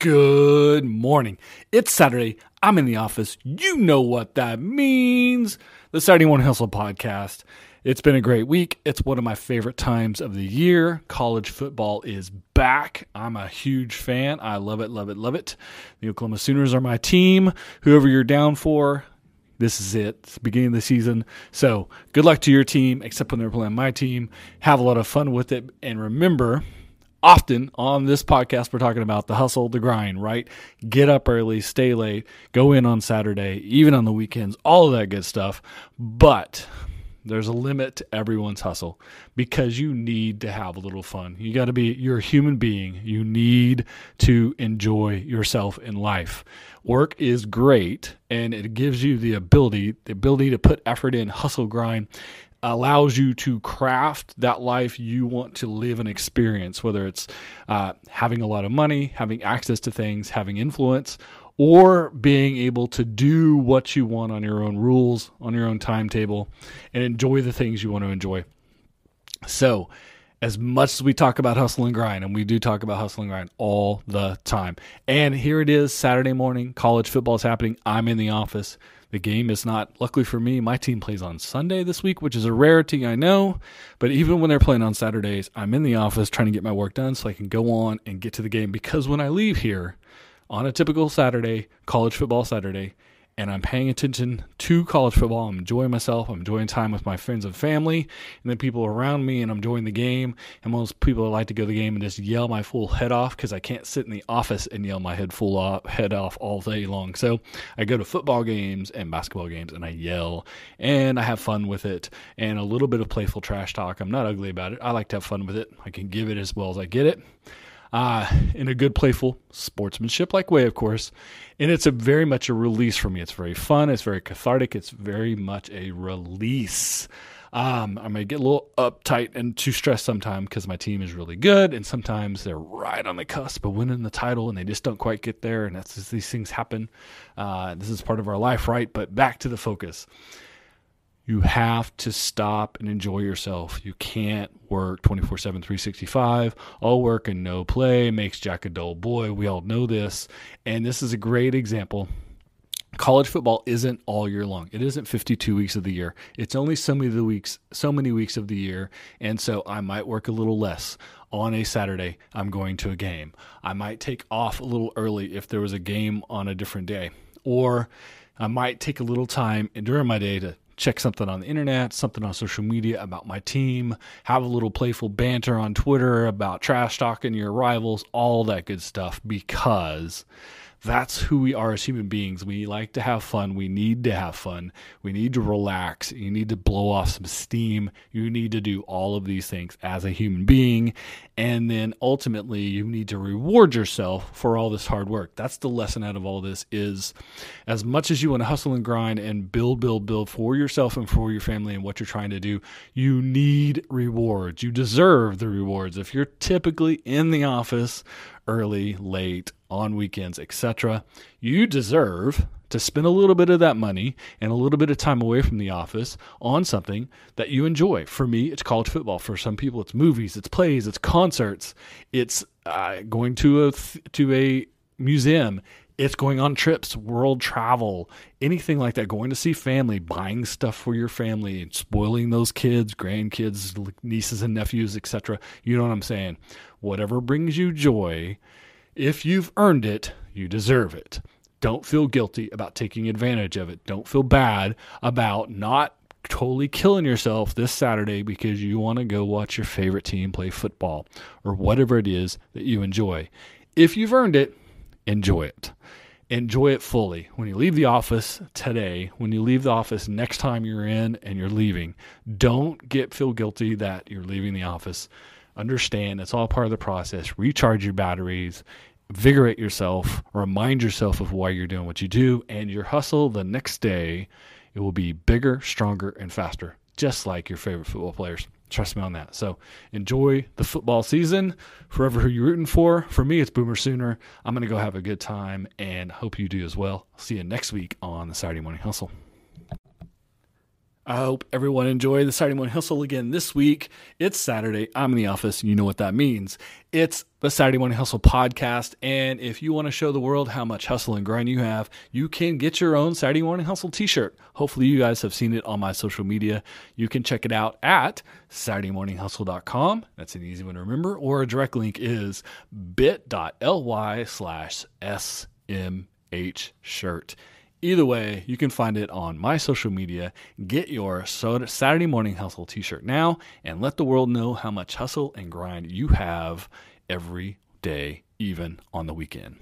Good morning. It's Saturday. I'm in the office. You know what that means. The Saturday Morning Hustle podcast. It's been a great week. It's one of my favorite times of the year. College football is back. I'm a huge fan. I love it, love it, love it. The Oklahoma Sooners are my team. Whoever you're down for, this is it. It's beginning of the season. So good luck to your team, except when they're playing my team. Have a lot of fun with it. And remember, often on this podcast, we're talking about the hustle, the grind, right? Get up early, stay late, go in on Saturday, even on the weekends, all of that good stuff. But there's a limit to everyone's hustle because you need to have a little fun. You got to be, you're a human being. You need to enjoy yourself in life. Work is great and it gives you the ability, the ability to put effort in, hustle, grind allows you to craft that life you want to live and experience, whether it's uh, having a lot of money, having access to things, having influence, or being able to do what you want on your own rules, on your own timetable, and enjoy the things you want to enjoy. So, as much as we talk about hustle and grind, and we do talk about hustle and grind all the time. And here it is, Saturday morning, college football is happening. I'm in the office. The game is not, luckily for me, my team plays on Sunday this week, which is a rarity, I know. But even when they're playing on Saturdays, I'm in the office trying to get my work done so I can go on and get to the game. Because when I leave here on a typical Saturday, college football Saturday, and I'm paying attention to college football. I'm enjoying myself. I'm enjoying time with my friends and family, and the people around me, and I'm enjoying the game. And most people like to go to the game and just yell my full head off because I can't sit in the office and yell my head full off, head off all day long. So I go to football games and basketball games, and I yell and I have fun with it, and a little bit of playful trash talk. I'm not ugly about it. I like to have fun with it. I can give it as well as I get it uh, in a good, playful, sportsmanship like way, of course. And it's a very much a release for me. It's very fun. It's very cathartic. It's very much a release. Um, I may get a little uptight and too stressed sometimes because my team is really good, and sometimes they're right on the cusp of winning the title, and they just don't quite get there. And that's just, these things happen. Uh, this is part of our life, right? But back to the focus. You have to stop and enjoy yourself. You can't work 24 7, 365. All work and no play makes Jack a dull boy. We all know this. And this is a great example. College football isn't all year long. It isn't 52 weeks of the year. It's only so many of the weeks, so many weeks of the year. And so I might work a little less on a Saturday. I'm going to a game. I might take off a little early if there was a game on a different day. Or I might take a little time during my day to check something on the internet, something on social media about my team, have a little playful banter on Twitter about trash talking your rivals, all that good stuff because that's who we are as human beings. We like to have fun. We need to have fun. We need to relax. You need to blow off some steam. You need to do all of these things as a human being. And then ultimately you need to reward yourself for all this hard work. That's the lesson out of all this is as much as you want to hustle and grind and build, build, build for yourself and for your family and what you're trying to do, you need rewards. You deserve the rewards. If you're typically in the office early, late, on weekends, etc. You deserve to spend a little bit of that money and a little bit of time away from the office on something that you enjoy. For me, it's college football. For some people, it's movies, it's plays, it's concerts, it's uh, going to a to a museum. It's going on trips, world travel, anything like that. Going to see family, buying stuff for your family, spoiling those kids, grandkids, nieces and nephews, etc. You know what I'm saying? Whatever brings you joy if you've earned it, you deserve it. Don't feel guilty about taking advantage of it. Don't feel bad about not totally killing yourself this Saturday because you want to go watch your favorite team play football or whatever it is that you enjoy. If you've earned it, enjoy it. Enjoy it fully. When you leave the office today, when you leave the office next time you're in and you're leaving, don't get feel guilty that you're leaving the office understand it's all part of the process. Recharge your batteries, invigorate yourself, remind yourself of why you're doing what you do, and your hustle the next day, it will be bigger, stronger, and faster, just like your favorite football players. Trust me on that. So enjoy the football season. Forever who you're rooting for. For me, it's Boomer Sooner. I'm going to go have a good time and hope you do as well. See you next week on the Saturday Morning Hustle. I hope everyone enjoyed the Saturday Morning Hustle again this week. It's Saturday. I'm in the office, and you know what that means. It's the Saturday Morning Hustle podcast. And if you want to show the world how much hustle and grind you have, you can get your own Saturday Morning Hustle t shirt. Hopefully, you guys have seen it on my social media. You can check it out at SaturdayMorningHustle.com. That's an easy one to remember. Or a direct link is bit.ly slash SMH shirt. Either way, you can find it on my social media. Get your Saturday Morning Hustle t shirt now and let the world know how much hustle and grind you have every day, even on the weekend.